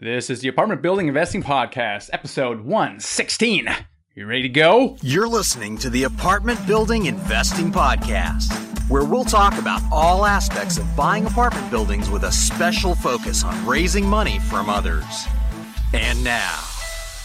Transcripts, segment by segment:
This is the Apartment Building Investing Podcast, episode 116. You ready to go? You're listening to the Apartment Building Investing Podcast, where we'll talk about all aspects of buying apartment buildings with a special focus on raising money from others. And now,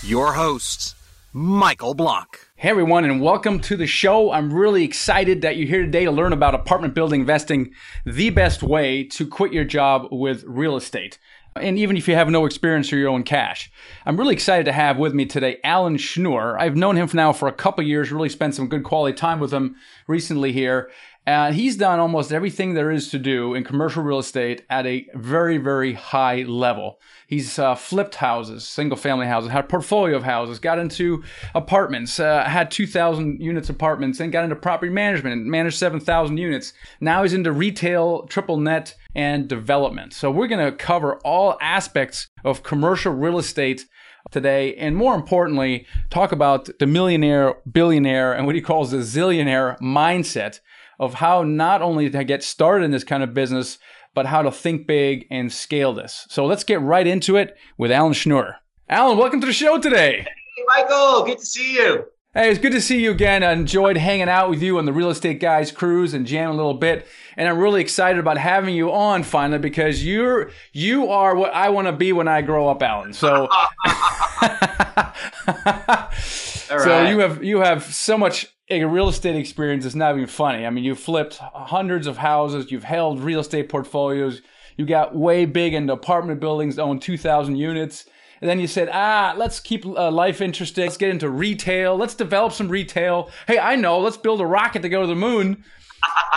your host, Michael Blank. Hey everyone, and welcome to the show. I'm really excited that you're here today to learn about apartment building investing, the best way to quit your job with real estate and even if you have no experience or your own cash. I'm really excited to have with me today Alan Schnur. I've known him for now for a couple years, really spent some good quality time with him recently here. And he's done almost everything there is to do in commercial real estate at a very, very high level. He's uh, flipped houses, single family houses, had a portfolio of houses, got into apartments, uh, had 2,000 units apartments, then got into property management and managed 7,000 units. Now he's into retail, triple net, and development. So we're going to cover all aspects of commercial real estate today, and more importantly, talk about the millionaire, billionaire, and what he calls the zillionaire mindset of how not only to get started in this kind of business, but how to think big and scale this. So let's get right into it with Alan Schnur. Alan, welcome to the show today. Hey, Michael, good to see you. Hey, it's good to see you again. I enjoyed hanging out with you on the Real Estate Guys cruise and jamming a little bit. And I'm really excited about having you on finally because you're you are what I want to be when I grow up, Alan. So So you have you have so much a real estate experience is not even funny. I mean, you've flipped hundreds of houses, you've held real estate portfolios, you got way big into apartment buildings, own 2,000 units. And then you said, ah, let's keep uh, life interesting. Let's get into retail. Let's develop some retail. Hey, I know. Let's build a rocket to go to the moon.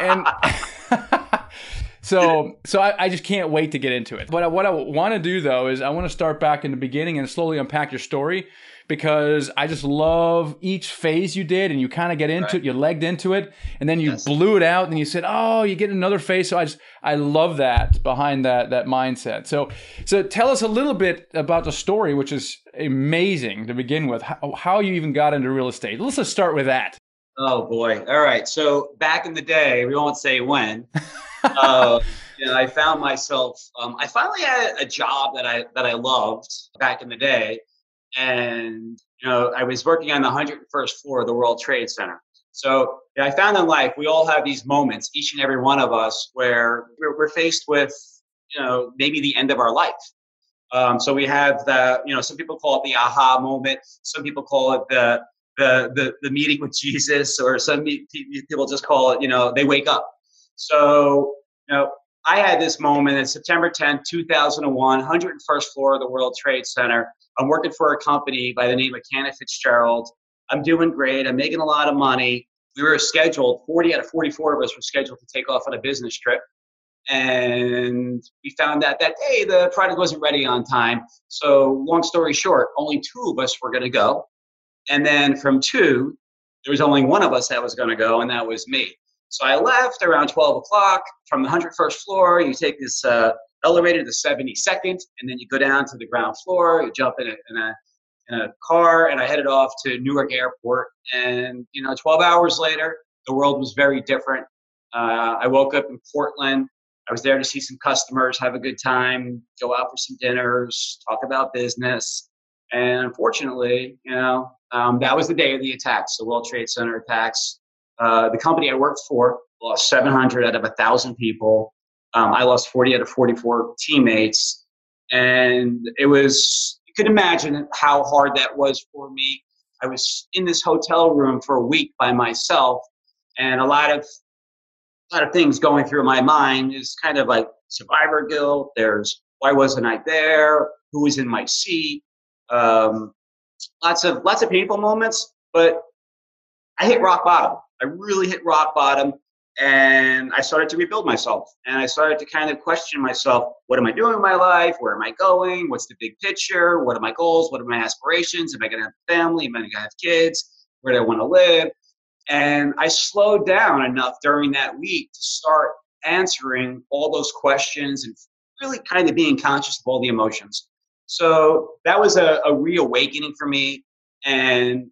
And so, so I, I, just can't wait to get into it. But what I want to do though is I want to start back in the beginning and slowly unpack your story because I just love each phase you did and you kind of get into right. it, you legged into it, and then you yes. blew it out and you said, "Oh, you get another phase." So I just I love that behind that that mindset. So so tell us a little bit about the story, which is amazing to begin with. How, how you even got into real estate. Let's just start with that. Oh boy! All right. So back in the day, we won't say when. uh, you know, I found myself. Um, I finally had a job that I that I loved back in the day, and you know I was working on the 101st floor of the World Trade Center. So I found in life we all have these moments, each and every one of us, where we're, we're faced with you know maybe the end of our life. Um, so we have the you know some people call it the aha moment, some people call it the the the, the meeting with Jesus, or some people just call it you know they wake up. So you know I had this moment in September 10th, 2001, 101st floor of the World Trade Center. I'm working for a company by the name of Cantor Fitzgerald. I'm doing great. I'm making a lot of money. We were scheduled, 40 out of 44 of us were scheduled to take off on a business trip. And we found out that day the product wasn't ready on time. So, long story short, only two of us were going to go. And then from two, there was only one of us that was going to go, and that was me. So I left around 12 o'clock from the 101st floor. You take this uh, elevator to the 72nd, and then you go down to the ground floor. You jump in a, in a, in a car, and I headed off to Newark Airport. And, you know, 12 hours later, the world was very different. Uh, I woke up in Portland. I was there to see some customers, have a good time, go out for some dinners, talk about business. And unfortunately, you know, um, that was the day of the attacks, the World Trade Center attacks. Uh, the company I worked for lost 700 out of 1,000 people. Um, I lost 40 out of 44 teammates. And it was, you could imagine how hard that was for me. I was in this hotel room for a week by myself, and a lot of a lot of things going through my mind is kind of like survivor guilt. There's why wasn't I there? Who was in my seat? Um, lots of lots of painful moments, but I hit rock bottom. I really hit rock bottom and I started to rebuild myself. And I started to kind of question myself what am I doing in my life? Where am I going? What's the big picture? What are my goals? What are my aspirations? Am I going to have a family? Am I going to have kids? Where do I want to live? And I slowed down enough during that week to start answering all those questions and really kind of being conscious of all the emotions. So that was a, a reawakening for me. And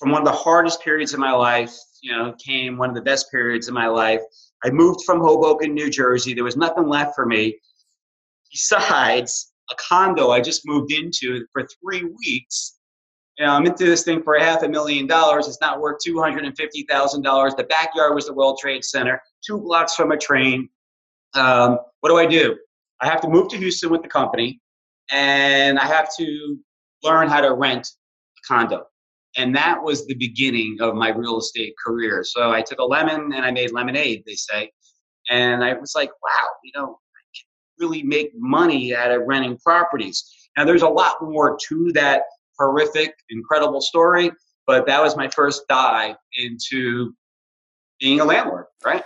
from one of the hardest periods of my life, you know, came one of the best periods of my life. I moved from Hoboken, New Jersey. There was nothing left for me besides a condo I just moved into for three weeks. You know, I'm into this thing for a half a million dollars. It's not worth two hundred and fifty thousand dollars. The backyard was the World Trade Center, two blocks from a train. Um, what do I do? I have to move to Houston with the company, and I have to learn how to rent a condo. And that was the beginning of my real estate career. So I took a lemon and I made lemonade, they say. And I was like, wow, you know, I can really make money out of renting properties. Now, there's a lot more to that horrific, incredible story, but that was my first dive into being a landlord, right?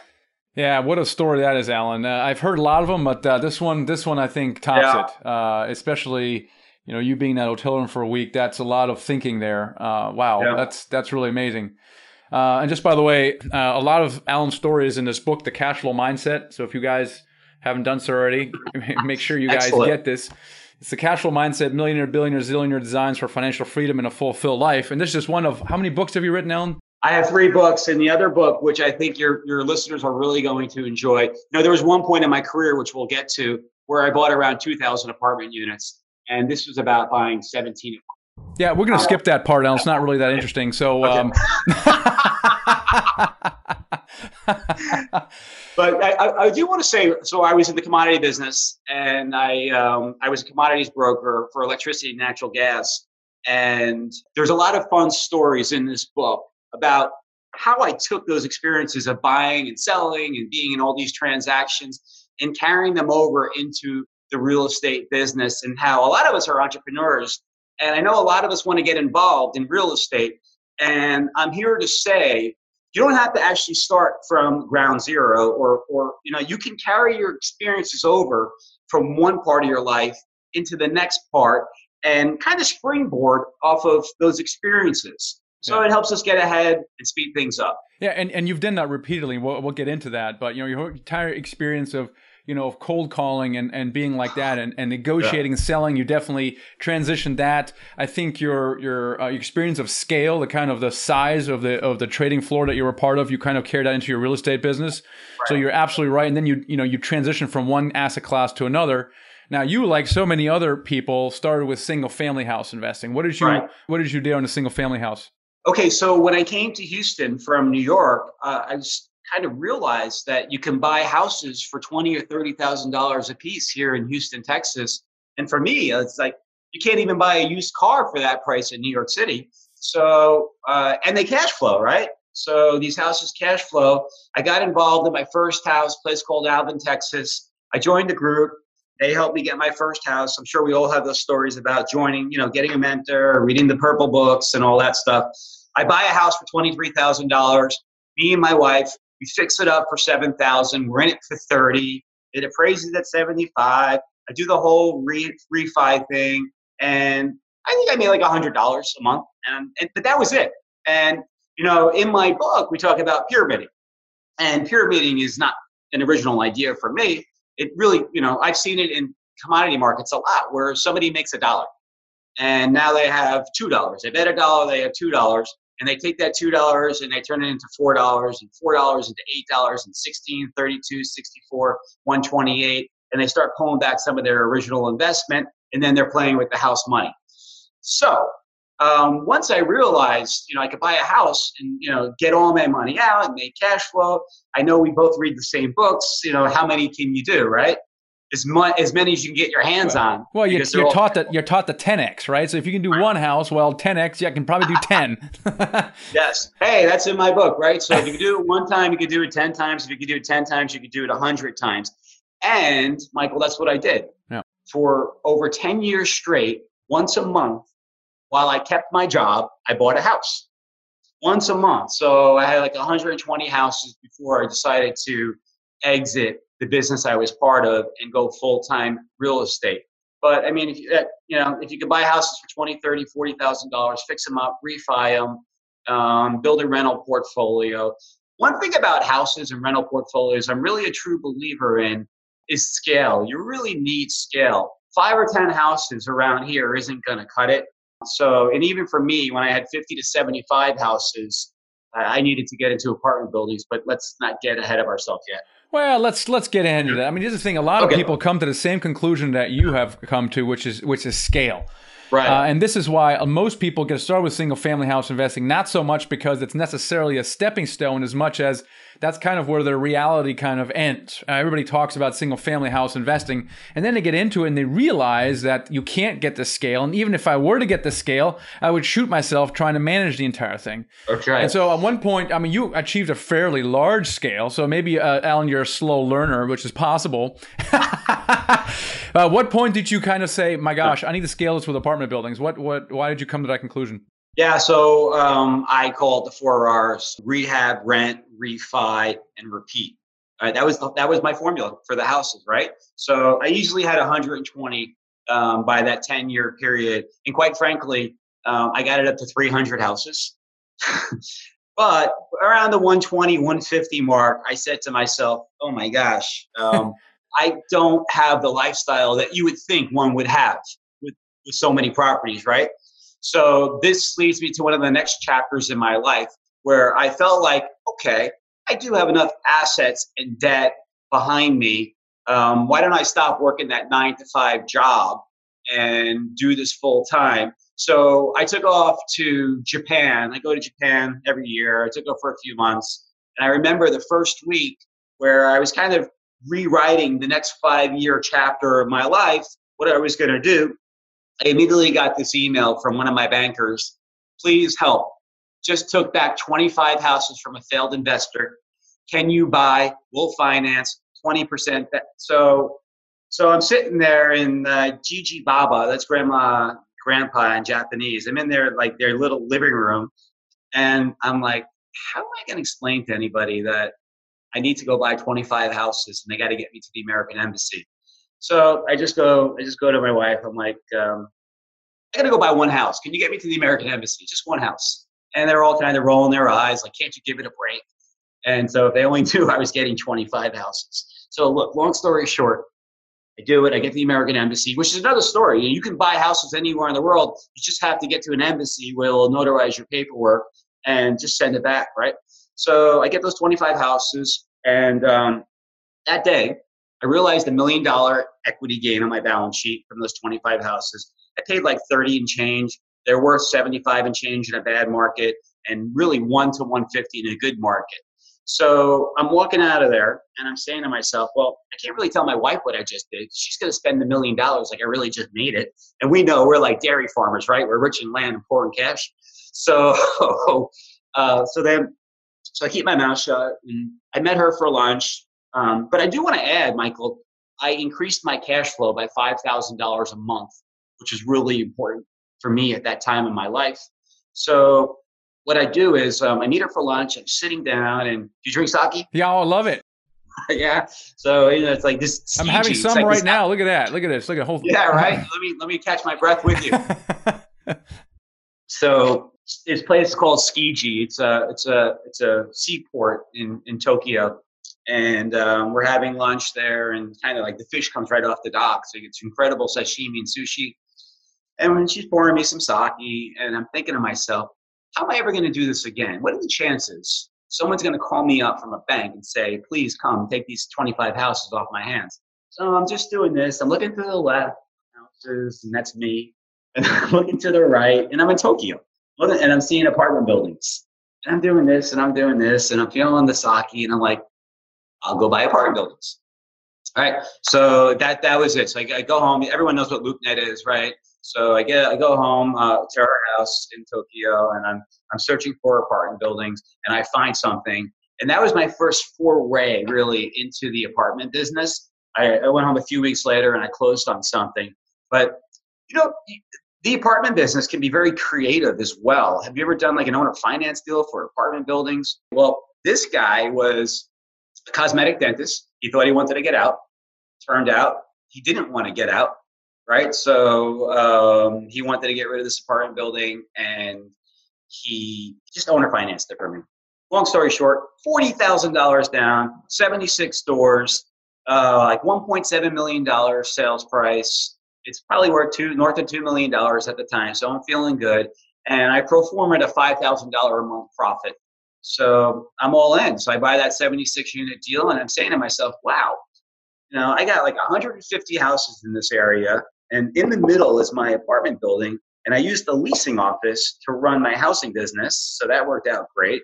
Yeah, what a story that is, Alan. Uh, I've heard a lot of them, but uh, this one, this one, I think tops yeah. it. Uh, especially, you know, you being that hotel room for a week. That's a lot of thinking there. Uh, wow, yeah. that's that's really amazing. Uh, and just by the way, uh, a lot of Alan's stories in this book, The Cash Flow Mindset. So if you guys haven't done so already, make sure you guys Excellent. get this. It's the cash flow mindset, millionaire, billionaire, zillionaire designs for financial freedom and a fulfilled life. And this is just one of how many books have you written, Alan? I have three books, and the other book, which I think your your listeners are really going to enjoy. Now, there was one point in my career, which we'll get to, where I bought around 2,000 apartment units, and this was about buying 17. Yeah, we're going to uh, skip that part, Alan. It's not really that interesting. So, okay. um... but I, I, do want to say, so I was in the commodity business, and I um, I was a commodities broker for electricity and natural gas. And there's a lot of fun stories in this book about how I took those experiences of buying and selling and being in all these transactions and carrying them over into the real estate business and how a lot of us are entrepreneurs. And I know a lot of us want to get involved in real estate. And I'm here to say, you don't have to actually start from ground zero or, or you know, you can carry your experiences over from one part of your life into the next part and kind of springboard off of those experiences. So yeah. it helps us get ahead and speed things up. Yeah, and, and you've done that repeatedly. We'll, we'll get into that, but you know your entire experience of you know of cold calling and, and being like that and, and negotiating yeah. and selling, you definitely transitioned that. I think your your uh, experience of scale, the kind of the size of the of the trading floor that you were part of, you kind of carried that into your real estate business. Right. So you're absolutely right. And then you you know you transition from one asset class to another. Now you, like so many other people, started with single family house investing. What did you right. What did you do on a single family house? Okay, so when I came to Houston from New York, uh, I just kind of realized that you can buy houses for twenty or thirty thousand dollars a piece here in Houston, Texas. And for me, it's like you can't even buy a used car for that price in New York City. So, uh, and they cash flow, right? So these houses cash flow. I got involved in my first house, place called Alvin, Texas. I joined the group. They helped me get my first house. I'm sure we all have those stories about joining, you know, getting a mentor, reading the purple books and all that stuff. I buy a house for $23,000. Me and my wife, we fix it up for 7,000. We're in it for 30. It appraises at 75. I do the whole re- refi thing and I think I made like $100 a month. And, and but that was it. And you know, in my book, we talk about pyramiding. And pyramiding is not an original idea for me it really, you know, I've seen it in commodity markets a lot where somebody makes a dollar and now they have two dollars. They bet a dollar, they have two dollars, and they take that two dollars and they turn it into four dollars and four dollars into eight dollars and 16, 32, 64, 128, and they start pulling back some of their original investment and then they're playing with the house money. So um, once I realized, you know, I could buy a house and, you know, get all my money out and make cash flow. I know we both read the same books. You know, how many can you do, right? As, much, as many as you can get your hands on. Well, you're, you're taught that you're taught the 10x, right? So if you can do right. one house, well, 10x, yeah, I can probably do 10. yes. Hey, that's in my book, right? So if you can do it one time, you can do it 10 times. If you can do it 10 times, you can do it 100 times. And Michael, that's what I did. Yeah. For over 10 years straight, once a month, while I kept my job, I bought a house once a month. So I had like 120 houses before I decided to exit the business I was part of and go full time real estate. But I mean, if you, uh, you know, if you could buy houses for 20, 30, 40,000 dollars, fix them up, refi them, um, build a rental portfolio. One thing about houses and rental portfolios, I'm really a true believer in is scale. You really need scale. Five or 10 houses around here isn't going to cut it. So, and even for me, when I had 50 to 75 houses, I needed to get into apartment buildings, but let's not get ahead of ourselves yet. Well, let's let's get into that. I mean, here's the thing: a lot Okay. of people come to the same conclusion that you have come to, which is which is scale. Right. Uh, and this is why uh, most people get started with single family house investing, not so much because it's necessarily a stepping stone as much as that's kind of where their reality kind of ends. Uh, everybody talks about single family house investing, and then they get into it and they realize that you can't get the scale. And even if I were to get the scale, I would shoot myself trying to manage the entire thing. Right. And so at one point, I mean, you achieved a fairly large scale. So maybe, uh, Alan, you're a slow learner, which is possible. uh, what point did you kind of say, "My gosh, I need to scale this with apartment buildings"? What, what, why did you come to that conclusion? Yeah, so um, I call it the four R's: rehab, rent, refi, and repeat. All right, that was the, that was my formula for the houses, right? So I usually had 120 um, by that 10 year period, and quite frankly, um, I got it up to 300 houses. but around the 120, 150 mark, I said to myself, "Oh my gosh, um, I don't have the lifestyle that you would think one would have with with so many properties, right?" So this leads me to one of the next chapters in my life where I felt like, okay, I do have enough assets and debt behind me. Um, why don't I stop working that nine to five job and do this full time? So I took off to Japan. I go to Japan every year. I took off for a few months. And I remember the first week where I was kind of rewriting the next five year chapter of my life, what I was going to do. I immediately got this email from one of my bankers. Please help. Just took back 25 houses from a failed investor. Can you buy? We'll finance 20%. That, so, so I'm sitting there in uh, Gigi Baba. That's grandma, grandpa in Japanese. I'm in their like their little living room, and I'm like, how am I going to explain to anybody that I need to go buy 25 houses and they got to get me to the American Embassy? So I just go, I just go to my wife. I'm like, um, I gotta go buy one house. Can you get me to the American Embassy? Just one house. And they're all kind of rolling their eyes, like, can't you give it a break? And so if they only knew I was getting 25 houses. So look, long story short, I do it. I get to the American Embassy, which is another story. You can buy houses anywhere in the world. You just have to get to an embassy where they'll notarize your paperwork and just send it back, right? So I get those 25 houses, and um, that day, I realized a million dollar equity gain on my balance sheet from those 25 houses. I paid like 30 and change. They're worth 75 and change in a bad market and really 1 to 150 in a good market. So I'm walking out of there and I'm saying to myself, well, I can't really tell my wife what I just did. She's going to spend a million dollars like I really just made it. And we know we're like dairy farmers, right? We're rich in land and poor in cash. So, uh, so then, so I keep my mouth shut and I met her for lunch. Um, but I do want to add, Michael, I increased my cash flow by $5,000 a month, which is really important for me at that time in my life. So what I do is um, I meet her for lunch. I'm sitting down, and do you drink sake? Yeah, I love it. yeah. So you know, it's like this. I'm having. Some like right now. Look at that. Look at this. Look at the whole. Thing. Yeah, right. let me let me catch my breath with you. So this place is called Tsukiji. It's a it's a it's a seaport in in Tokyo, and um, we're having lunch there, and kind of like the fish comes right off the dock, so it's incredible sashimi and sushi. And when she's pouring me some sake, and I'm thinking to myself, how am I ever going to do this again? What are the chances someone's going to call me up from a bank and say, please come take these 25 houses off my hands? So I'm just doing this. I'm looking to the left, houses, and that's me. And I'm looking to the right, and I'm in Tokyo. And I'm seeing apartment buildings. And I'm doing this, and I'm doing this, and I'm feeling the sake, and I'm like, I'll go buy apartment buildings. All right. So that that was it. So I, I go home. Everyone knows what LoopNet is, right? So I get I go home uh, to our house in Tokyo, and I'm I'm searching for apartment buildings, and I find something, and that was my first foray really into the apartment business. I, I went home a few weeks later, and I closed on something. But you know, the apartment business can be very creative as well. Have you ever done like an owner finance deal for apartment buildings? Well, this guy was a cosmetic dentist. He thought he wanted to get out. Turned out he didn't want to get out right? So um, he wanted to get rid of this apartment building, and he just owner financed it for me. Long story short, forty thousand dollars down, seventy six stores, uh, like one point seven million dollars sales price. It's probably worth two north of two million dollars at the time, so I'm feeling good. And I pro forma a five thousand dollar a month profit. So I'm all in. So I buy that 76 unit deal, and I'm saying to myself, wow, you know, I got like 150 houses in this area, and in the middle is my apartment building. And I used the leasing office to run my housing business. So that worked out great.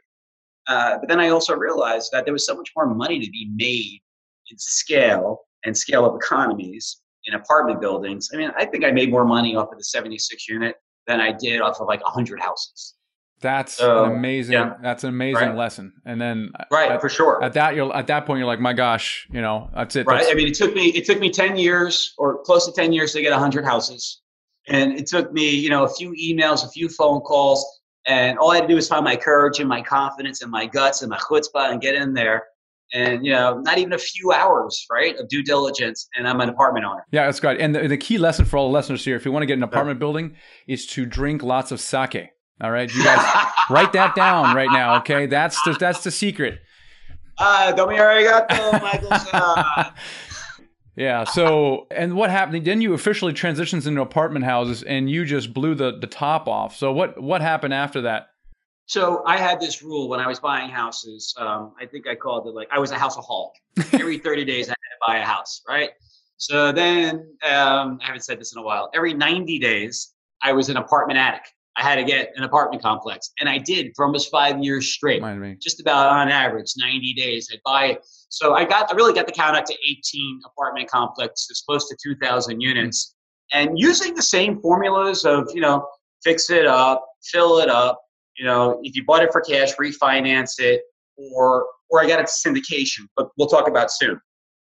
Uh, but then I also realized that there was so much more money to be made in scale and scale of economies in apartment buildings. I mean, I think I made more money off of the 76 unit than I did off of like 100 houses. That's so, an amazing. Yeah. That's an amazing right. lesson. And then, right, at, for sure. At that, you're at that point, you're like, my gosh, you know, that's it. Right. That's, I mean, it took me it took me ten years or close to ten years to get hundred houses, and it took me, you know, a few emails, a few phone calls, and all I had to do was find my courage and my confidence and my guts and my chutzpah and get in there. And you know, not even a few hours, right, of due diligence, and I'm an apartment owner. Yeah, that's great. And the, the key lesson for all the listeners here, if you want to get an apartment yeah. building, is to drink lots of sake. All right, you guys write that down right now. Okay, that's the, that's the secret. Uh, domi arigato, Michael. yeah. So, and what happened? Then you officially transitions into apartment houses, and you just blew the the top off. So, what what happened after that? So I had this rule when I was buying houses. Um, I think I called it like I was a houseaholic. Every 30 days I had to buy a house, right? So then um, I haven't said this in a while. Every 90 days I was an apartment addict. I had to get an apartment complex. And I did for almost five years straight. Just about on average, 90 days. I'd buy it. So I got I really got the count up to 18 apartment complexes, close to 2,000 units. And using the same formulas of, you know, fix it up, fill it up, you know, if you bought it for cash, refinance it, or or I got it to syndication, but we'll talk about soon.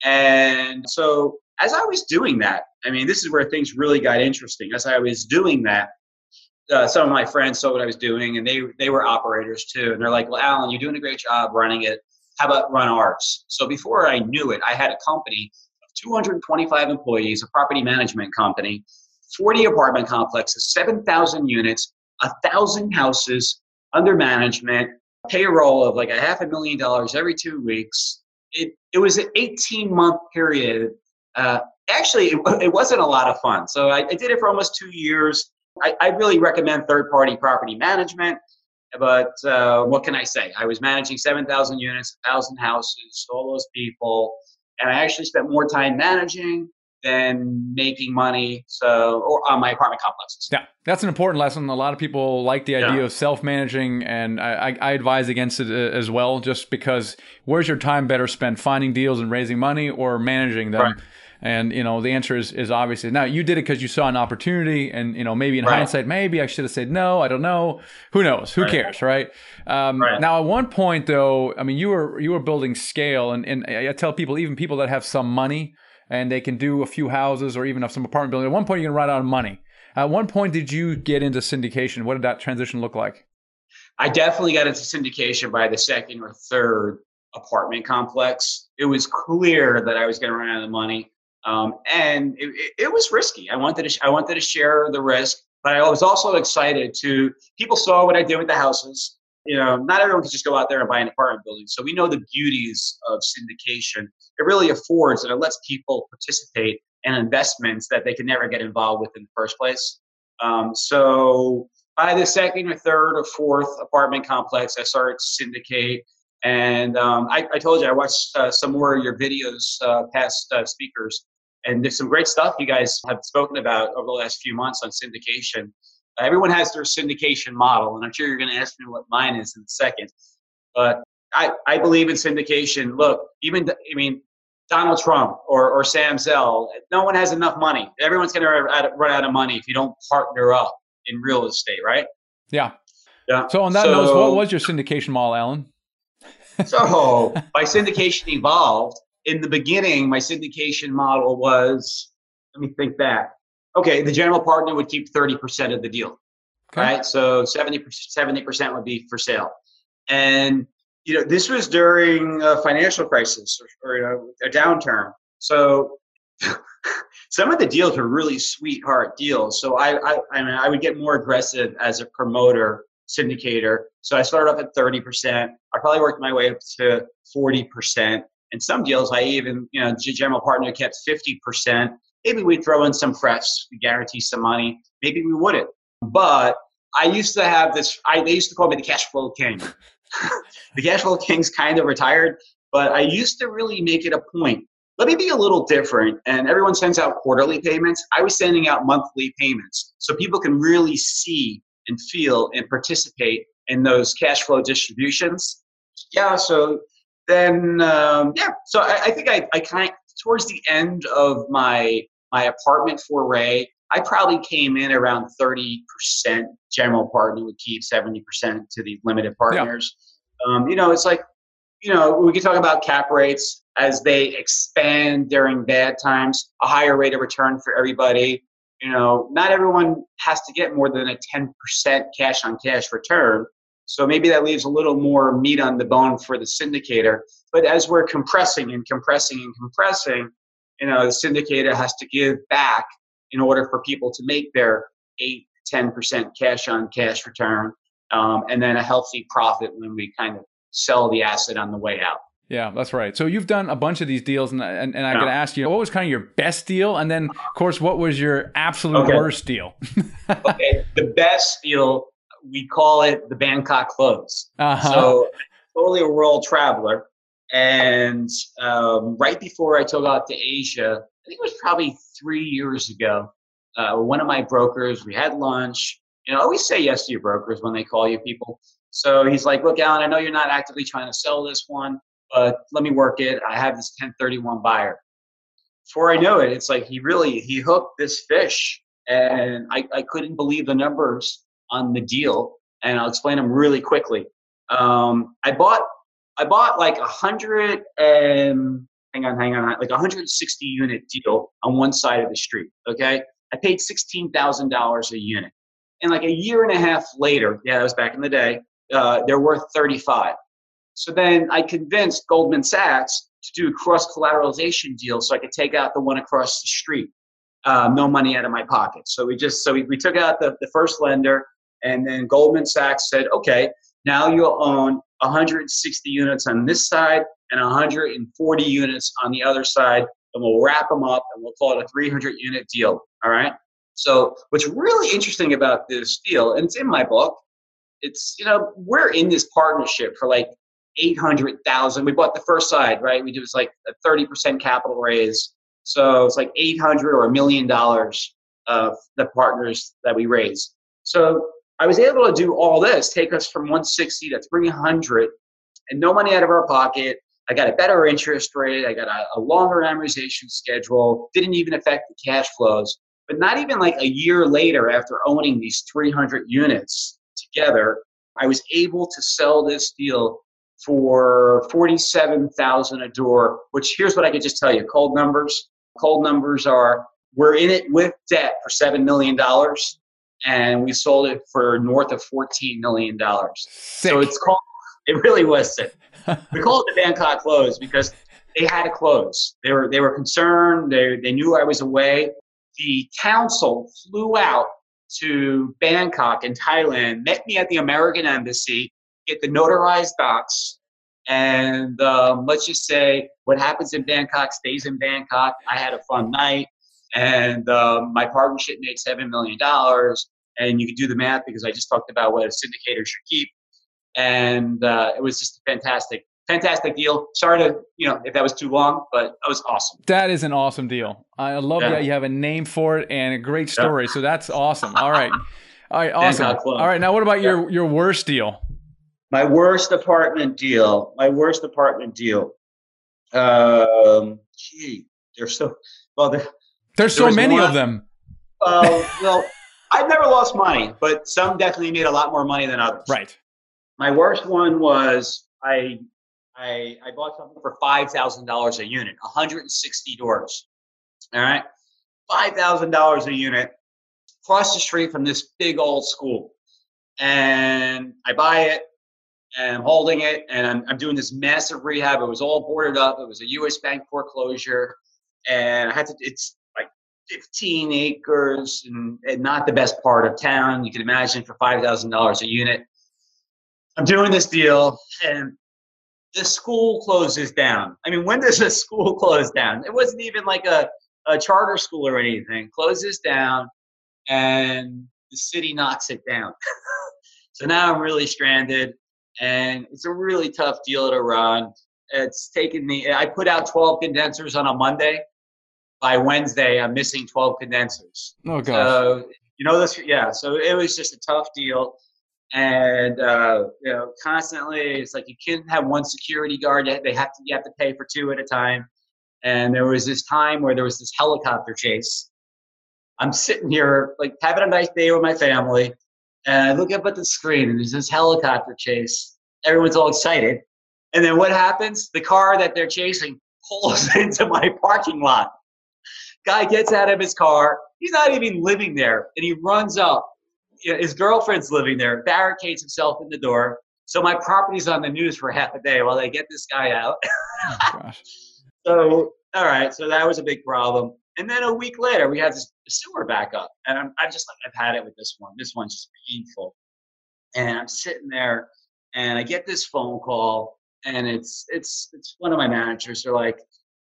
And so as I was doing that, I mean, this is where things really got interesting. As I was doing that, uh, some of my friends saw what I was doing, and they they were operators too. And they're like, "Well, Alan, you're doing a great job running it. How about run ours?" So before I knew it, I had a company of 225 employees, a property management company, 40 apartment complexes, 7,000 units, a thousand houses under management, payroll of like a half a million dollars every two weeks. It it was an 18 month period. Uh, actually, it, it wasn't a lot of fun. So I, I did it for almost two years I, I really recommend third party property management. But uh, what can I say? I was managing 7,000 units, 1,000 houses, all those people. And I actually spent more time managing than making money so or on my apartment complexes. Yeah, that's an important lesson. A lot of people like the idea yeah. of self-managing, and I, I, advise against it uh, as well, just because where's your time better spent finding deals and raising money or managing them? Right. And you know, the answer is is obviously now you did it because you saw an opportunity, and you know, maybe in right. hindsight, maybe I should have said no. I don't know. Who knows? Who right. cares, right? Um, right? Now, at one point, though, I mean, you were you were building scale, and and I tell people, even people that have some money and they can do a few houses or even have some apartment building. At one point, you're gonna run out of money. At one point, did you get into syndication? What did that transition look like? I definitely got into syndication by the second or third apartment complex. It was clear that I was going to run out of money. Um, and it, it, it, was risky. I wanted to I wanted to share the risk, but I was also excited to. People saw what I did with the houses. You know, not everyone can just go out there and buy an apartment building. So we know the beauties of syndication. It really affords and it lets people participate in investments that they could never get involved with in the first place. Um, so by the second or third or fourth apartment complex, I started to syndicate. And um, I, I, told you I watched uh, some more of your videos, uh, past uh, speakers, and there's some great stuff you guys have spoken about over the last few months on syndication. Everyone has their syndication model, and I'm sure you're going to ask me what mine is in a second. But I, I believe in syndication. Look, even I mean Donald Trump or, or Sam Zell, no one has enough money. Everyone's going to run out of money if you don't partner up in real estate, right? Yeah. Yeah. So on that so, note, what was your syndication model, Alan? So my syndication evolved in the beginning, my syndication model was let me think back. Okay, the general partner would keep 30% of the deal. Okay. Right? So 70 70% would be for sale. And you know, this was during a financial crisis or, or you know, a downturn. So some of the deals were really sweetheart deals. So I, I, I mean, I would get more aggressive as a promoter, syndicator. So I started off at 30%. I probably worked my way up to 40%. In some deals, I even, you know, general partner kept 50%. Maybe we'd throw in some frets, we guarantee some money. Maybe we wouldn't. But I used to have this, I, they used to call me the cash flow king. the cash flow king's kind of retired, but I used to really make it a point. Let me be a little different. And everyone sends out quarterly payments. I was sending out monthly payments so people can really see and feel and participate in those cash flow distributions. Yeah, so then, um, yeah, so I, I think I, I kind of, towards the end of my my apartment foray, I probably came in around 30% general partner would keep 70% to the limited partners. Yeah. Um, you know, it's like, you know, we can talk about cap rates as they expand during bad times, a higher rate of return for everybody. You know, not everyone has to get more than a 10% cash on cash return. So maybe that leaves a little more meat on the bone for the syndicator. But as we're compressing and compressing and compressing, you know, the syndicator has to give back in order for people to make their 8 10% cash on cash return um, and then a healthy profit when we kind of sell the asset on the way out. Yeah, that's right. So you've done a bunch of these deals, and and, and I yeah. got to ask you, what was kind of your best deal, and then of course, what was your absolute okay. worst deal? okay, the best deal we call it the Bangkok close. Uh-huh. So totally a world traveler, and um, right before I took off to Asia, I think it was probably three years ago. Uh, one of my brokers, we had lunch. You know, always say yes to your brokers when they call you people. So he's like, "Look, Alan, I know you're not actively trying to sell this one, but let me work it. I have this 1031 buyer." Before I know it, it's like he really he hooked this fish, and I, I couldn't believe the numbers on the deal. And I'll explain them really quickly. Um, I bought I bought like a hundred and hang on, hang on, like a 160 unit deal on one side of the street. Okay, I paid sixteen thousand dollars a unit, and like a year and a half later, yeah, that was back in the day. Uh, they're worth 35. So then I convinced Goldman Sachs to do a cross collateralization deal so I could take out the one across the street. Uh, no money out of my pocket. So we just so we, we took out the, the first lender, and then Goldman Sachs said, okay, now you'll own 160 units on this side and 140 units on the other side, and we'll wrap them up and we'll call it a 300 unit deal. All right. So what's really interesting about this deal, and it's in my book, it's you know we're in this partnership for like 800,000. We bought the first side, right? We did was like a 30% capital raise. So it's like 800 or a million dollars of the partners that we raised. So I was able to do all this, take us from 160 to 300, and no money out of our pocket. I got a better interest rate. I got a, a longer amortization schedule. Didn't even affect the cash flows. But not even like a year later, after owning these 300 units together, I was able to sell this deal for 47,000 a door, which here's what I could just tell you. Cold numbers. Cold numbers are we're in it with debt for $7 million and we sold it for north of $14 million. So it's called, it really was sick. we call it the Bangkok close because they had to close. They were, they were concerned. They, they knew I was away. The counsel flew out to Bangkok in Thailand, met me at the American embassy, get the notarized docs, and um, let's just say what happens in Bangkok stays in Bangkok. I had a fun night and um, my partnership made seven million dollars. And you can do the math because I just talked about what a syndicator should keep, and uh, it was just a fantastic, fantastic deal. Sorry to you know if that was too long, but it was awesome. That is an awesome deal. I love yeah. that you have a name for it and a great story. Yeah. So that's awesome. All right, all right, awesome. All right, now what about yeah. your your worst deal? My worst apartment deal. My worst apartment deal. Um, gee, they're so well. There's so many one, of them. Uh, well, I've never lost money, but some definitely made a lot more money than others. Right. My worst one was I I, I bought something for five thousand dollars a unit, 160 doors. All right, five thousand dollars a unit, across the street from this big old school, and I buy it, and I'm holding it, and I'm, I'm doing this massive rehab. It was all boarded up. It was a U.S. bank foreclosure, and I had to. It's like 15 acres and, and, not the best part of town. You can imagine for $5,000 a unit. I'm doing this deal and the school closes down. I mean, when does a school close down? It wasn't even like a, a charter school or anything. Closes down and the city knocks it down. so now I'm really stranded and it's a really tough deal to run. It's taken me. I put out 12 condensers on a Monday. By Wednesday, I'm missing 12 condensers. Oh gosh. So you know this, yeah. So it was just a tough deal, and uh, you know, constantly it's like you can't have one security guard. They have to you have to pay for two at a time. And there was this time where there was this helicopter chase. I'm sitting here like having a nice day with my family, and I look up at the screen and there's this helicopter chase. Everyone's all excited. And then what happens? The car that they're chasing pulls into my parking lot. Guy gets out of his car. He's not even living there. And he runs up. His girlfriend's living there, barricades himself in the door. So my property's on the news for half a day while they get this guy out. Oh, so, all right. So that was a big problem. And then a week later, we had this sewer backup. And I'm, I'm just like, I've had it with this one. This one's just painful. And I'm sitting there and I get this phone call and it's it's it's one of my managers. They're like,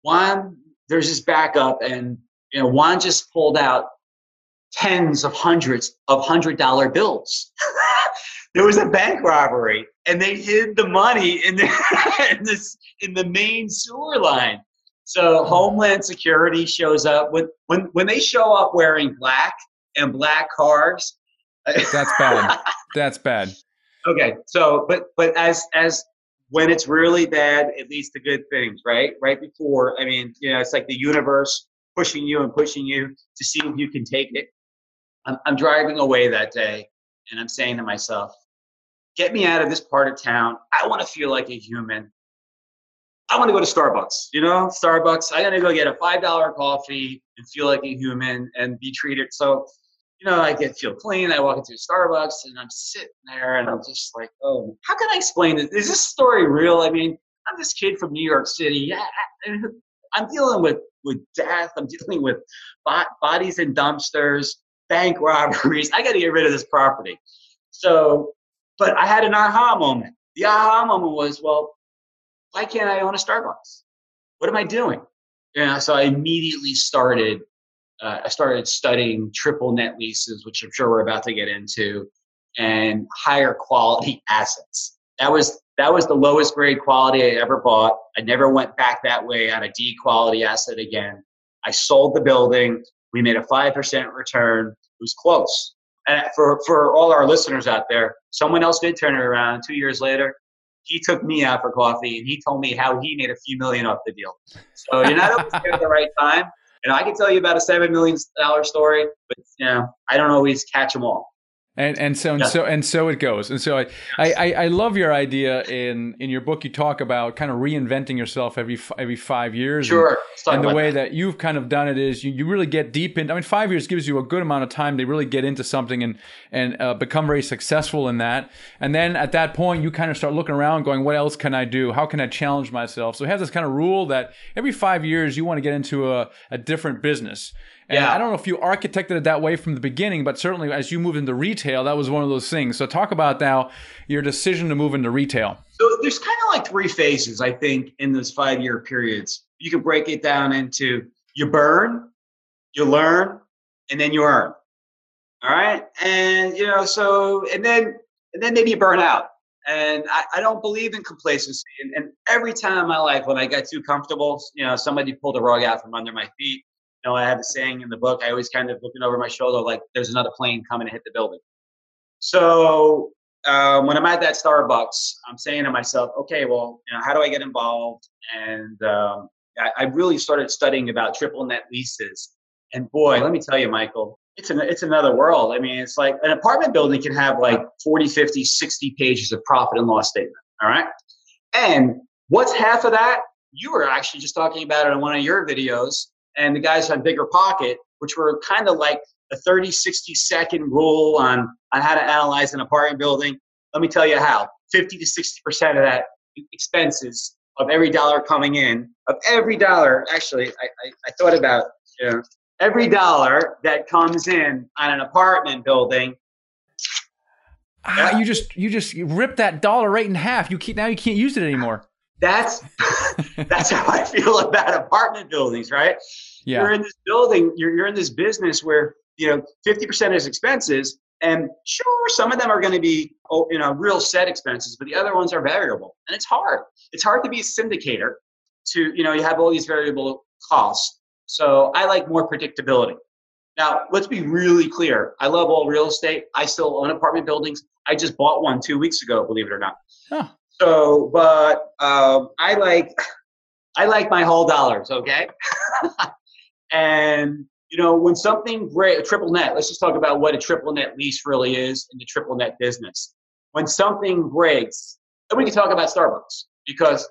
Juan, there's this backup, and you know, Juan just pulled out tens of hundreds of hundred dollar bills. there was a bank robbery, and they hid the money in the in this in the main sewer line. So Homeland Security shows up when when when they show up wearing black and black cars. That's bad. That's bad. Okay, so but but as as when it's really bad, it leads to good things, right? Right before, I mean, you know, it's like the universe pushing you and pushing you to see if you can take it. I'm, I'm driving away that day and I'm saying to myself, get me out of this part of town. I want to feel like a human. I want to go to Starbucks, you know, Starbucks. I got to go get a $5 coffee and feel like a human and be treated. So you know, I get feel clean. I walk into Starbucks and I'm sitting there and I'm just like, oh, how can I explain this? Is this story real? I mean, I'm this kid from New York City. Yeah, I'm dealing with with death. I'm dealing with bodies in dumpsters, bank robberies. I got to get rid of this property. So, but I had an aha moment. The aha moment was, well, why can't I own a Starbucks? What am I doing? Yeah, so I immediately started uh, I started studying triple net leases, which I'm sure we're about to get into, and higher quality assets. That was that was the lowest grade quality I ever bought. I never went back that way on a D quality asset again. I sold the building. We made a five percent return. It was close. And for for all our listeners out there, someone else did turn it around. Two years later, he took me out for coffee and he told me how he made a few million off the deal. So you're not always there at the right time. And I can tell you about a seven million dollar story, but you know, I don't always catch them all. And and so and yeah. so and so it goes. And so I, I I love your idea in in your book. You talk about kind of reinventing yourself every every five years. Sure. And, and the way that. that. you've kind of done it is you, you really get deep in. I mean, five years gives you a good amount of time to really get into something and and uh, become very successful in that. And then at that point, you kind of start looking around, going, "What else can I do? How can I challenge myself?" So it has this kind of rule that every five years you want to get into a, a different business. And yeah. I don't know if you architected it that way from the beginning, but certainly as you moved into retail, that was one of those things. So talk about now your decision to move into retail. So there's kind of like three phases, I think, in those five year periods. You can break it down into you burn, you learn, and then you earn. All right. And you know, so and then and then maybe you burn out. And I, I don't believe in complacency. And, and every time in my life when I got too comfortable, you know, somebody pulled a rug out from under my feet know, I have a saying in the book. I always kind of looking over my shoulder, like there's another plane coming to hit the building. So um, when I'm at that Starbucks, I'm saying to myself, okay, well, you know, how do I get involved? And um, I, I, really started studying about triple net leases. And boy, let me tell you, Michael, it's an, it's another world. I mean, it's like an apartment building can have like 40, 50, 60 pages of profit and loss statement. All right. And what's half of that? You were actually just talking about it in one of your videos and the guys on BiggerPocket, which were kind of like a 30, 60 second rule on, on how to analyze an apartment building. Let me tell you how 50 to 60% of that expenses of every dollar coming in, of every dollar, actually, I, I, I thought about you know, every dollar that comes in on an apartment building. Ah, you just you just rip that dollar right in half. You keep now you can't use it anymore that's that's how I feel about apartment buildings, right? Yeah. You're in this building, you're you're in this business where you know 50% is expenses, And sure, some of them are going to be oh, you know real set expenses, but the other ones are variable, and it's hard. It's hard to be a syndicator. To you know, you have all these variable costs. So I like more predictability. Now, let's be really clear. I love all real estate. I still own apartment buildings. I just bought one two weeks ago, believe it or not. Huh. So, but um, I like I like my whole dollars, okay? and you know, when something great, a triple net, let's just talk about what a triple net lease really is in the triple net business. When something breaks, then we can talk about Starbucks because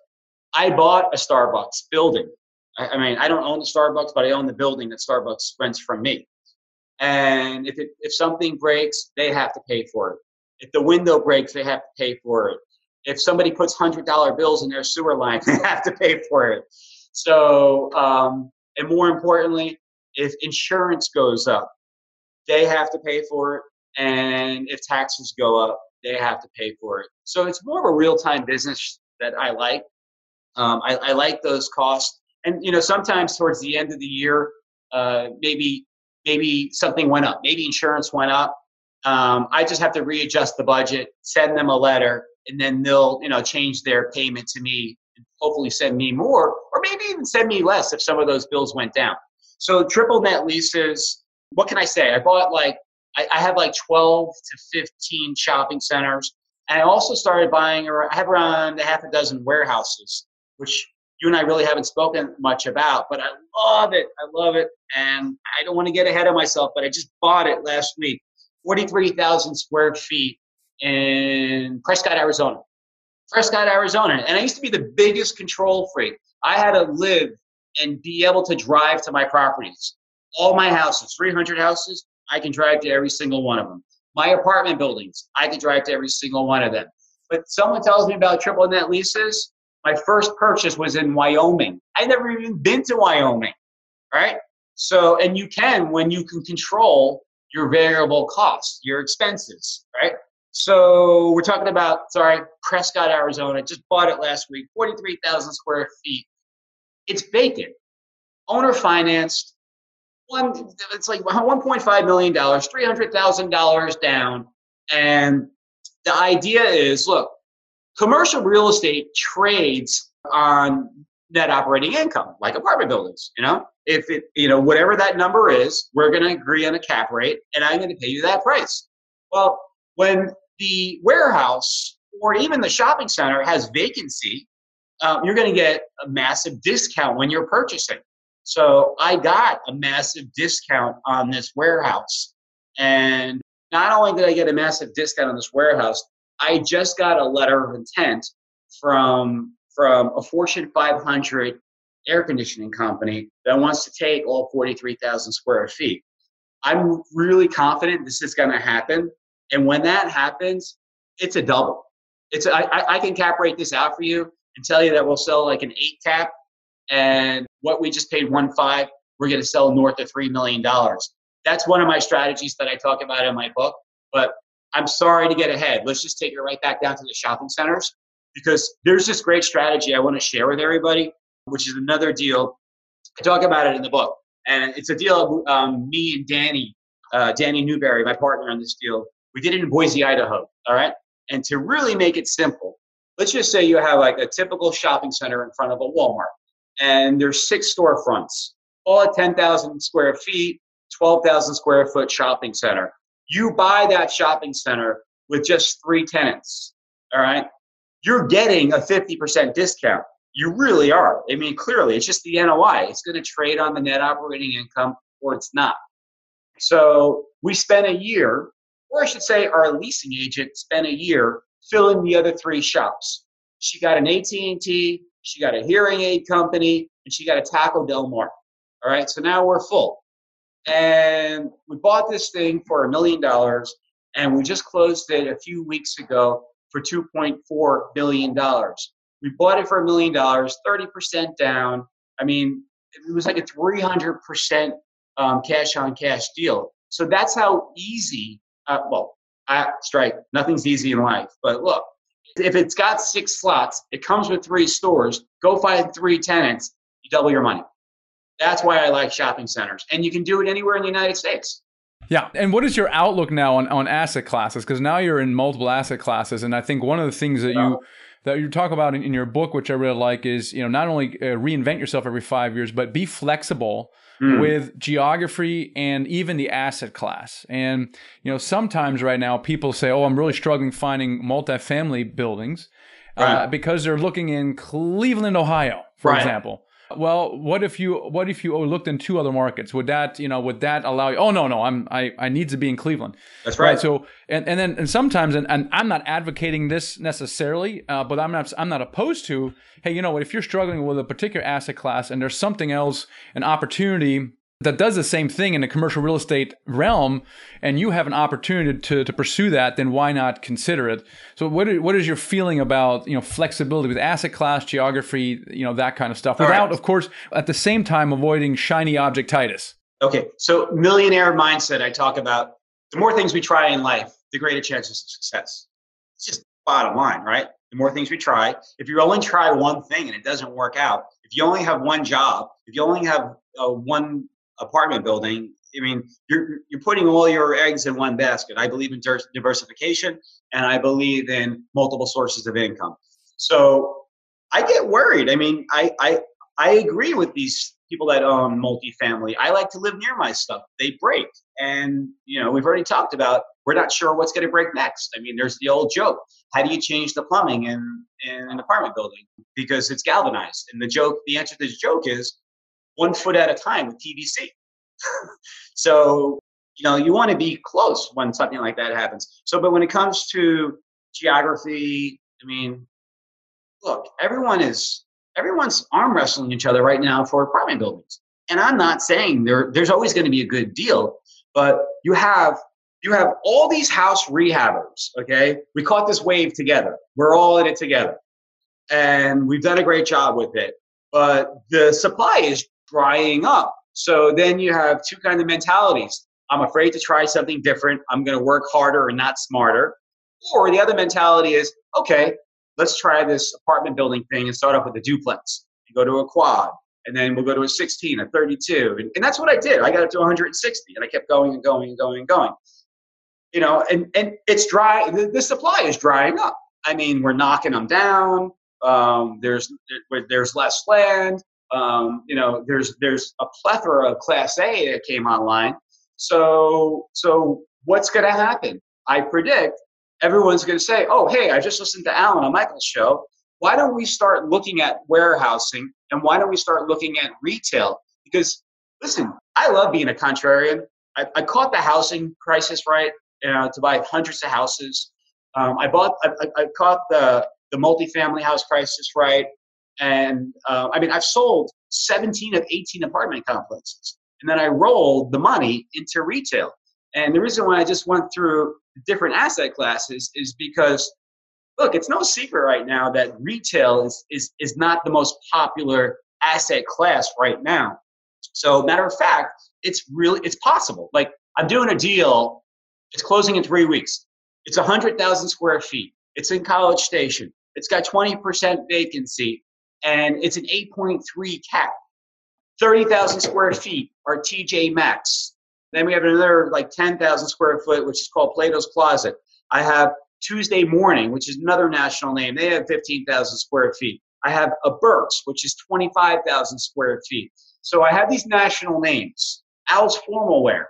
I bought a Starbucks building. I, I mean, I don't own the Starbucks, but I own the building that Starbucks rents from me. And if it, if something breaks, they have to pay for it. If the window breaks, they have to pay for it. If somebody puts hundred dollar bills in their sewer line, they have to pay for it. So, um, and more importantly, if insurance goes up, they have to pay for it. And if taxes go up, they have to pay for it. So it's more of a real time business that I like. Um, I, I, like those costs. And, you know, sometimes towards the end of the year, uh, maybe maybe something went up, maybe insurance went up. Um, I just have to readjust the budget, send them a letter, and then they'll you know change their payment to me and hopefully send me more, or maybe even send me less if some of those bills went down. So triple net leases, what can I say? I bought like, I, I have like 12 to 15 shopping centers. And I also started buying, or I have around a half a dozen warehouses, which you and I really haven't spoken much about, but I love it. I love it. And I don't want to get ahead of myself, but I just bought it last week 43,000 square feet in Prescott, Arizona. Prescott, Arizona. And I used to be the biggest control freak. I had to live and be able to drive to my properties. All my houses, 300 houses, I can drive to every single one of them. My apartment buildings, I can drive to every single one of them. But someone tells me about triple net leases. My first purchase was in Wyoming. I never even been to Wyoming, right? So, and you can when you can control your variable costs, your expenses, right? So we're talking about, sorry, Prescott, Arizona. Just bought it last week, 43,000 square feet. It's vacant. Owner financed. One, it's like 1.5 million dollars, 300,000 dollars down, and the idea is, look, commercial real estate trades on net operating income, like apartment buildings. You know, if it, you know, whatever that number is, we're going to agree on a cap rate, and I'm going to pay you that price. Well, when the warehouse or even the shopping center has vacancy, um, you're going to get a massive discount when you're purchasing. So I got a massive discount on this warehouse. And not only did I get a massive discount on this warehouse, I just got a letter of intent from from a Fortune 500 air conditioning company that wants to take all 43,000 square feet. I'm really confident this is going to happen. And when that happens, it's a double. It's a, I, I can cap rate this out for you and tell you that we'll sell like an eight cap, and what we just paid one five, we're going to sell north of three million dollars. That's one of my strategies that I talk about in my book. But I'm sorry to get ahead. Let's just take it right back down to the shopping centers because there's this great strategy I want to share with everybody, which is another deal. I talk about it in the book, and it's a deal um, me and Danny, uh, Danny Newberry, my partner on this deal. We did it in Boise, Idaho. All right, and to really make it simple, let's just say you have like a typical shopping center in front of a Walmart, and there's six storefronts, all at 10,000 square feet, 12,000 square foot shopping center. You buy that shopping center with just three tenants. All right, you're getting a 50% discount. You really are. I mean, clearly, it's just the NOI. It's going to trade on the net operating income or it's not. So we spent a year, or I should say, our leasing agent spent a year filling the other three shops. She got an AT&T, she got a hearing aid company, and she got a Taco Del Mar. All right, so now we're full. And we bought this thing for a million dollars, and we just closed it a few weeks ago for $2.4 billion. We bought it for a million dollars, 30% down. I mean, it was like a 300% um, cash on cash deal. So that's how easy, uh, well, I, strike, nothing's easy in life. But look, if it's got six slots, it comes with three stores, go find three tenants, you double your money. That's why I like shopping centers. And you can do it anywhere in the United States. Yeah. And what is your outlook now on, on asset classes? Because now you're in multiple asset classes. And I think one of the things that you that you talk about in, in your book, which I really like, is you know not only uh, reinvent yourself every five years, but be flexible mm. with geography and even the asset class. And you know sometimes right now people say, "Oh, I'm really struggling finding multifamily buildings." Uh, right. Uh, because they're looking in Cleveland, Ohio, for right. example. Well, what if you what if you looked in two other markets? Would that you know would that allow you? Oh no no I'm I, I need to be in Cleveland. That's right. right so and, and then and sometimes and, and I'm not advocating this necessarily, uh, but I'm not I'm not opposed to. Hey, you know what? If you're struggling with a particular asset class and there's something else, an opportunity that does the same thing in the commercial real estate realm and you have an opportunity to, to pursue that then why not consider it? So what is, what is your feeling about you know flexibility with asset class geography you know that kind of stuff without right. of course at the same time avoiding shiny objectitis? Okay so millionaire mindset i talk about the more things we try in life the greater chances of success. It's just bottom line right? The more things we try. If you only try one thing and it doesn't work out if you only have one job if you only have uh, one apartment building, I mean, you're you're putting all your eggs in one basket. I believe in diversification, and I believe in multiple sources of income. So I get worried. I mean, I I I agree with these people that own multifamily. I like to live near my stuff. They break, and you know, we've already talked about we're not sure what's going to break next. I mean, there's the old joke: how do you change the plumbing in in an apartment building because it's galvanized? And the joke, the answer to this joke is one foot at a time with PVC. so, you know, you want to be close when something like that happens. So, but when it comes to geography, I mean, look, everyone is everyone's arm wrestling each other right now for apartment buildings. And I'm not saying there there's always going to be a good deal, but you have you have all these house rehabbers, okay? We caught this wave together. We're all in it together. And we've done a great job with it. But the supply is drying up. So then you have two kind of mentalities. I'm afraid to try something different. I'm going to work harder and not smarter. Or the other mentality is, okay, let's try this apartment building thing and start off with a duplex. You go to a quad, and then we'll go to a 16, a 32. And, and that's what I did. I got up to 160, and I kept going and going and going and going. You know, and, and it's dry. The, the supply is drying up. I mean, we're knocking them down. Um, there's there's less land. Um, you know, there's there's a plethora of Class A that came online. So so what's going to happen? I predict everyone's going to say, "Oh, hey, I just listened to Alan on Michael's show. Why don't we start looking at warehousing and why don't we start looking at retail? Because listen, I love being a contrarian. I, I caught the housing crisis right know, to buy hundreds of houses. Um, I bought I, I caught the the multifamily house crisis right. And uh, I mean, I've sold 17 of 18 apartment complexes. And then I rolled the money into retail. And the reason why I just went through different asset classes is because, look, it's no secret right now that retail is, is, is not the most popular asset class right now. So, matter of fact, it's really it's possible. Like I'm doing a deal, it's closing in three weeks. It's 100,000 square feet. It's in College Station. It's got 20% vacancy and it's an 8.3 cap. 30,000 square feet are TJ Maxx. Then we have another like 10,000 square foot, which is called Plato's Closet. I have Tuesday Morning, which is another national name. They have 15,000 square feet. I have a Burkes, which is 25,000 square feet. So I have these national names. Al's Formal Wear,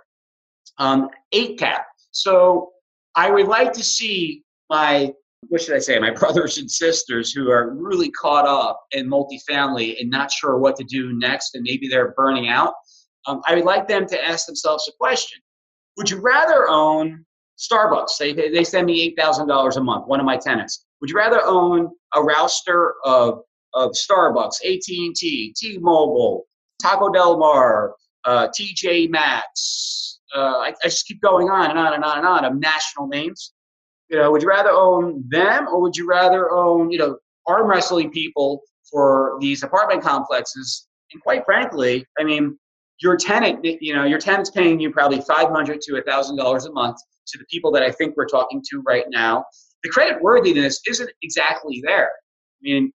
um, 8 cap. So I would like to see my what should I say, my brothers and sisters who are really caught up in multifamily and not sure what to do next, and maybe they're burning out, um, I would like them to ask themselves a question. Would you rather own Starbucks? They, they send me $8,000 a month, one of my tenants. Would you rather own a roster of, of Starbucks, AT&T, T-Mobile, Taco Del Mar, uh, TJ Maxx, uh, I, I just keep going on and on and on and on of national names? You know, would you rather own them or would you rather own, you know, arm wrestling people for these apartment complexes? And quite frankly, I mean, your tenant, you know, your tenant's paying you probably five hundred to thousand dollars a month to the people that I think we're talking to right now. The credit worthiness isn't exactly there. I mean,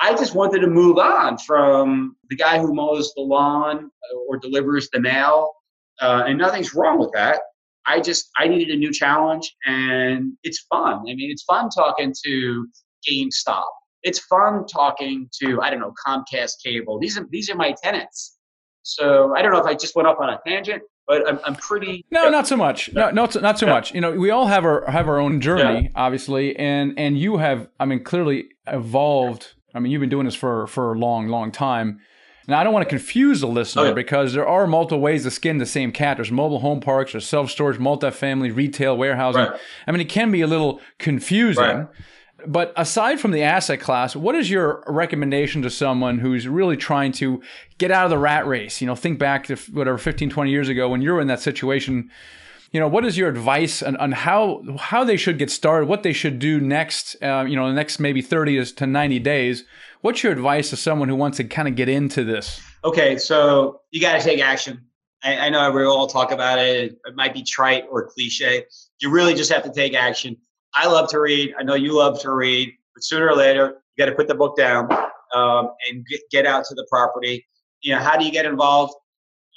I just wanted to move on from the guy who mows the lawn or delivers the mail, uh, and nothing's wrong with that. I just I needed a new challenge, and it's fun. I mean, it's fun talking to GameStop. It's fun talking to I don't know Comcast Cable. These are these are my tenants. So I don't know if I just went off on a tangent, but I'm, I'm pretty. No, not so much. No, not so, not so yeah. much. You know, we all have our have our own journey, yeah. obviously, and and you have, I mean, clearly evolved. I mean, you've been doing this for for a long, long time. Now, I don't want to confuse the listener oh, yeah. because there are multiple ways to skin the same cat. There's mobile home parks, there's self storage, multifamily, retail, warehousing. Right. I mean, it can be a little confusing. Right. But aside from the asset class, what is your recommendation to someone who's really trying to get out of the rat race? You know, think back to whatever 15, 20 years ago when you were in that situation. You know, what is your advice on, on how how they should get started, what they should do next, uh, you know, the next maybe 30 to 90 days? What's your advice to someone who wants to kind of get into this? Okay, so you got to take action. I, I know we all talk about it. It might be trite or cliche. You really just have to take action I love to read. I know you love to read, but sooner or later, you got to put the book down um, and get, get out to the property. You know, how do you get involved?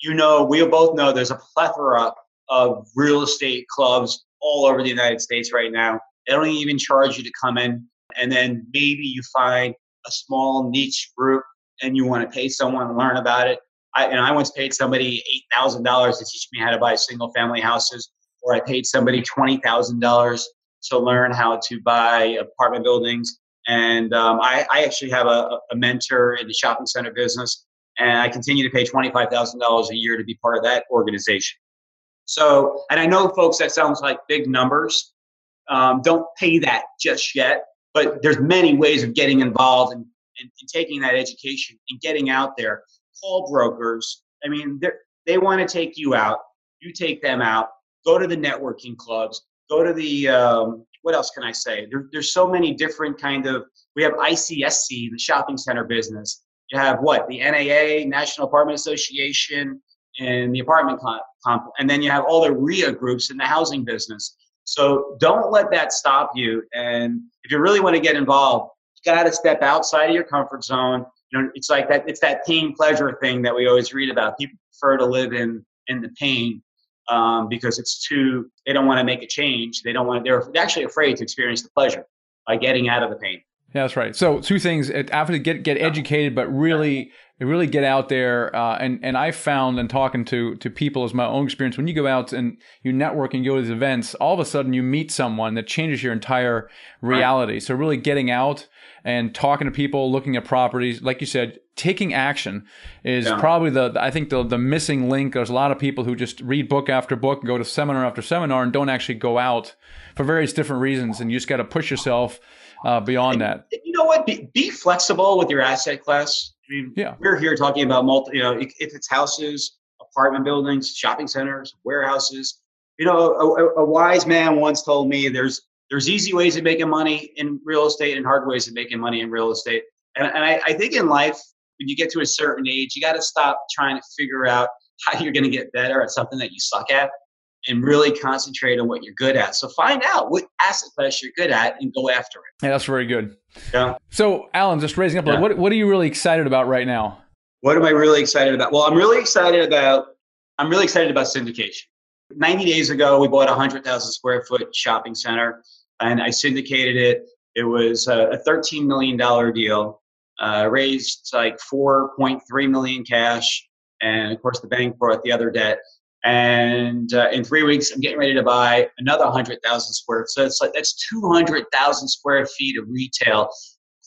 You know, we both know there's a plethora of real estate clubs all over the United States right now. They don't even charge you to come in. And then maybe you find a small niche group and you want to pay someone to learn about it. I, and I once paid somebody $8,000 to teach me how to buy single family houses, or I paid somebody $20,000 to learn how to buy apartment buildings. And um, I, I, actually have a, a, mentor in the shopping center business, and I continue to pay $25,000 a year to be part of that organization. So, and I know, folks, that sounds like big numbers. Um, don't pay that just yet, but there's many ways of getting involved and, and, and taking that education and getting out there. Call brokers. I mean, they want to take you out. You take them out. Go to the networking clubs go to the um, what else can I say? There, there's so many different kind of. We have ICSC, the shopping center business. You have what the NAA, National Apartment Association, and the apartment comp, and then you have all the REIA groups in the housing business. So don't let that stop you. And if you really want to get involved, you got to step outside of your comfort zone. You know, it's like that. It's that pain pleasure thing that we always read about. People prefer to live in in the pain um, because it's too they don't want to make a change they don't want they're actually afraid to experience the pleasure by getting out of the pain yeah that's right so two things after get get educated but really really get out there uh, and and I found and talking to to people as my own experience when you go out and you network and go to these events all of a sudden you meet someone that changes your entire reality right. so really getting out and talking to people looking at properties like you said taking action is yeah. probably the I think the the missing link. There's a lot of people who just read book after book, go to seminar after seminar, and don't actually go out for various different reasons. And you just got to push yourself uh, beyond and, that. You know what? Be, be, flexible with your asset class. I mean, yeah. we're here talking about multi. You know, if, if it's houses, apartment buildings, shopping centers, warehouses. You know, a, a wise man once told me there's there's easy ways of making money in real estate and hard ways of making money in real estate. And, and I, I, think in life, when you get to a certain age, you got to stop trying to figure out how you're going to get better at something that you suck at and really concentrate on what you're good at. So find out what asset class you're good at and go after it. Yeah, that's very good. Yeah. So Alan, just raising up, yeah. what, what are you really excited about right now? What am I really excited about? Well, I'm really excited about, I'm really excited about syndication. 90 days ago, we bought a 100,000 square foot shopping center and I syndicated it. It was a $13 million deal uh, raised like 4.3 million cash, and of course the bank brought the other debt. And uh, in three weeks, I'm getting ready to buy another 100,000 square. So it's like that's 200,000 square feet of retail.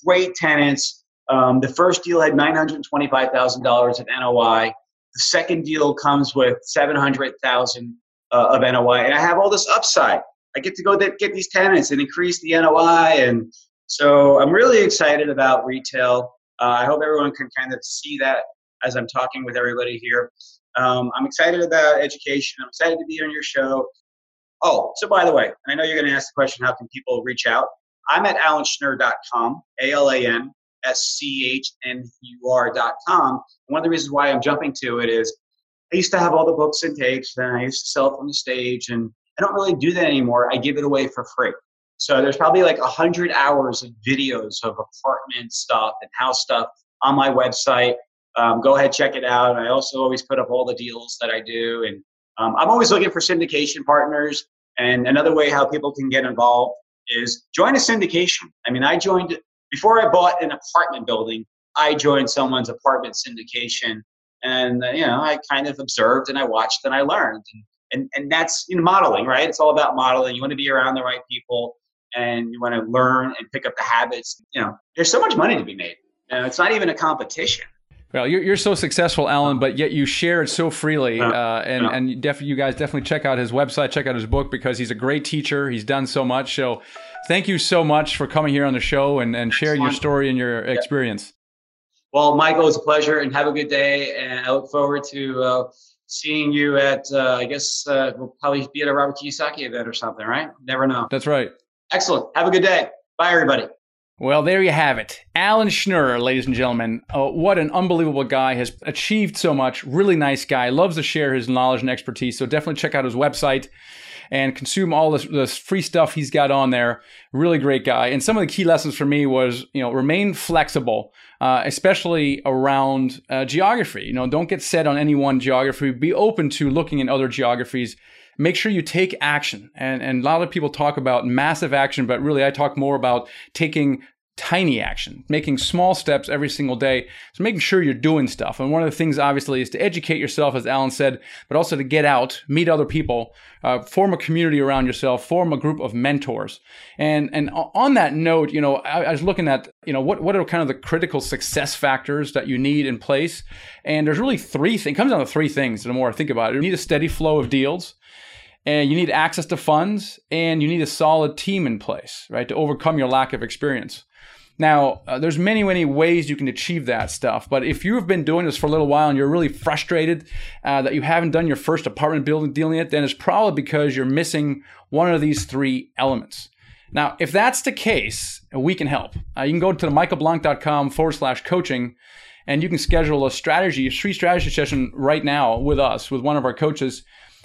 Great tenants. Um, the first deal had $925,000 of NOI. The second deal comes with 700,000 uh, of NOI, and I have all this upside. I get to go get these tenants and increase the NOI and so I'm really excited about retail. Uh, I hope everyone can kind of see that as I'm talking with everybody here. Um, I'm excited about education. I'm excited to be on your show. Oh, so by the way, I know you're going to ask the question, how can people reach out? I'm at alanschnur.com, A-L-A-N S-C-H-N-U-R.com. One of the reasons why I'm jumping to it is I used to have all the books and tapes and I used to sell from the stage and I don't really do that anymore. I give it away for free. So there's probably like a hundred hours of videos of apartment stuff and house stuff on my website. Um, go ahead, check it out. I also always put up all the deals that I do, and Um, I'm always looking for syndication partners. And another way how people can get involved is join a syndication. I mean, I joined before I bought an apartment building. I joined someone's apartment syndication, and uh, you know, I kind of observed and I watched and I learned, and and, and that's you know modeling, right? It's all about modeling. You want to be around the right people, and you want to learn and pick up the habits. You know, there's so much money to be made. You know, it's not even a competition. Well, you're, you're so successful, Alan, but yet you share it so freely. Uh, and and you, def- you guys definitely check out his website, check out his book because he's a great teacher. He's done so much. So thank you so much for coming here on the show and, and sharing your story and your experience. Well, Michael, it's a pleasure and have a good day. And I look forward to uh, seeing you at, uh, I guess uh, we'll probably be at a Robert Kiyosaki event or something, right? Never know. That's right. Excellent. Have a good day. Bye, everybody. Well, there you have it. Alan Schnur, ladies and gentlemen. Uh, what an unbelievable guy. Has achieved so much. Really nice guy. Loves to share his knowledge and expertise. So definitely check out his website and consume all this, this free stuff he's got on there. Really great guy. And some of the key lessons for me was, you know, remain flexible, uh, especially around uh, geography. You know, don't get set on any one geography. Be open to looking in other geographies make sure you take action. And, and a lot of people talk about massive action, but really I talk more about taking tiny action, making small steps every single day. So making sure you're doing stuff. And one of the things obviously is to educate yourself, as Alan said, but also to get out, meet other people, uh, form a community around yourself, form a group of mentors. And and on that note, you know, I, I was looking at, you know, what, what are kind of the critical success factors that you need in place? And there's really three things, it comes down to three things the more I think about it. You need a steady flow of deals and you need access to funds and you need a solid team in place right to overcome your lack of experience now, uh, there's many, many ways you can achieve that stuff. But if you have been doing this for a little while and you're really frustrated uh, that you haven't done your first apartment building deal yet, then it's probably because you're missing one of these three elements. Now, if that's the case, we can help. Uh, you can go to michaelblank.com forward slash coaching and you can schedule a strategy, a free strategy session right now with us, with one of our coaches.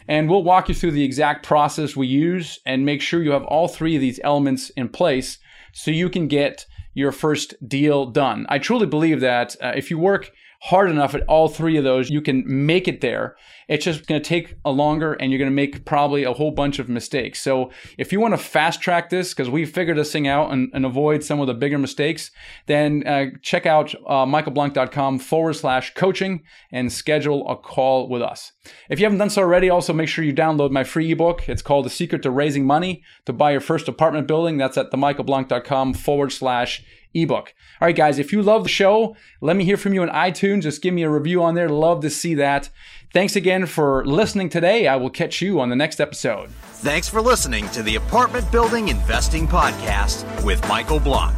And we'll walk you through the exact process we use and make sure you have all three of these elements in place so you can get your first deal done. I truly believe that uh, if you work hard enough at all three of those, you can make it there. It's just going to take a longer and you're going to make probably a whole bunch of mistakes. So if you want to fast track this, because we figured this thing out and, and, avoid some of the bigger mistakes, then uh, check out uh, michaelblank.com forward slash coaching and schedule a call with us. If you haven't done so already, also make sure you download my free ebook. It's called The Secret to Raising Money to Buy Your First Apartment Building. That's at themichaelblank.com forward slash ebook. All right, guys, if you love the show, let me hear from you on iTunes. Just give me a review on there. Love to see that. Thanks again for listening today. I will catch you on the next episode. Thanks for listening to the Apartment Building Investing Podcast with Michael Blank.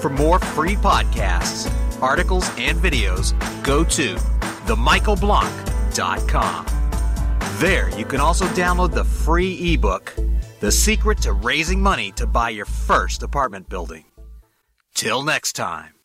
For more free podcasts, articles, and videos, go to themichaelblank.com. There, you can also download the free ebook, The Secret to Raising Money to Buy Your First Apartment Building. Till next time.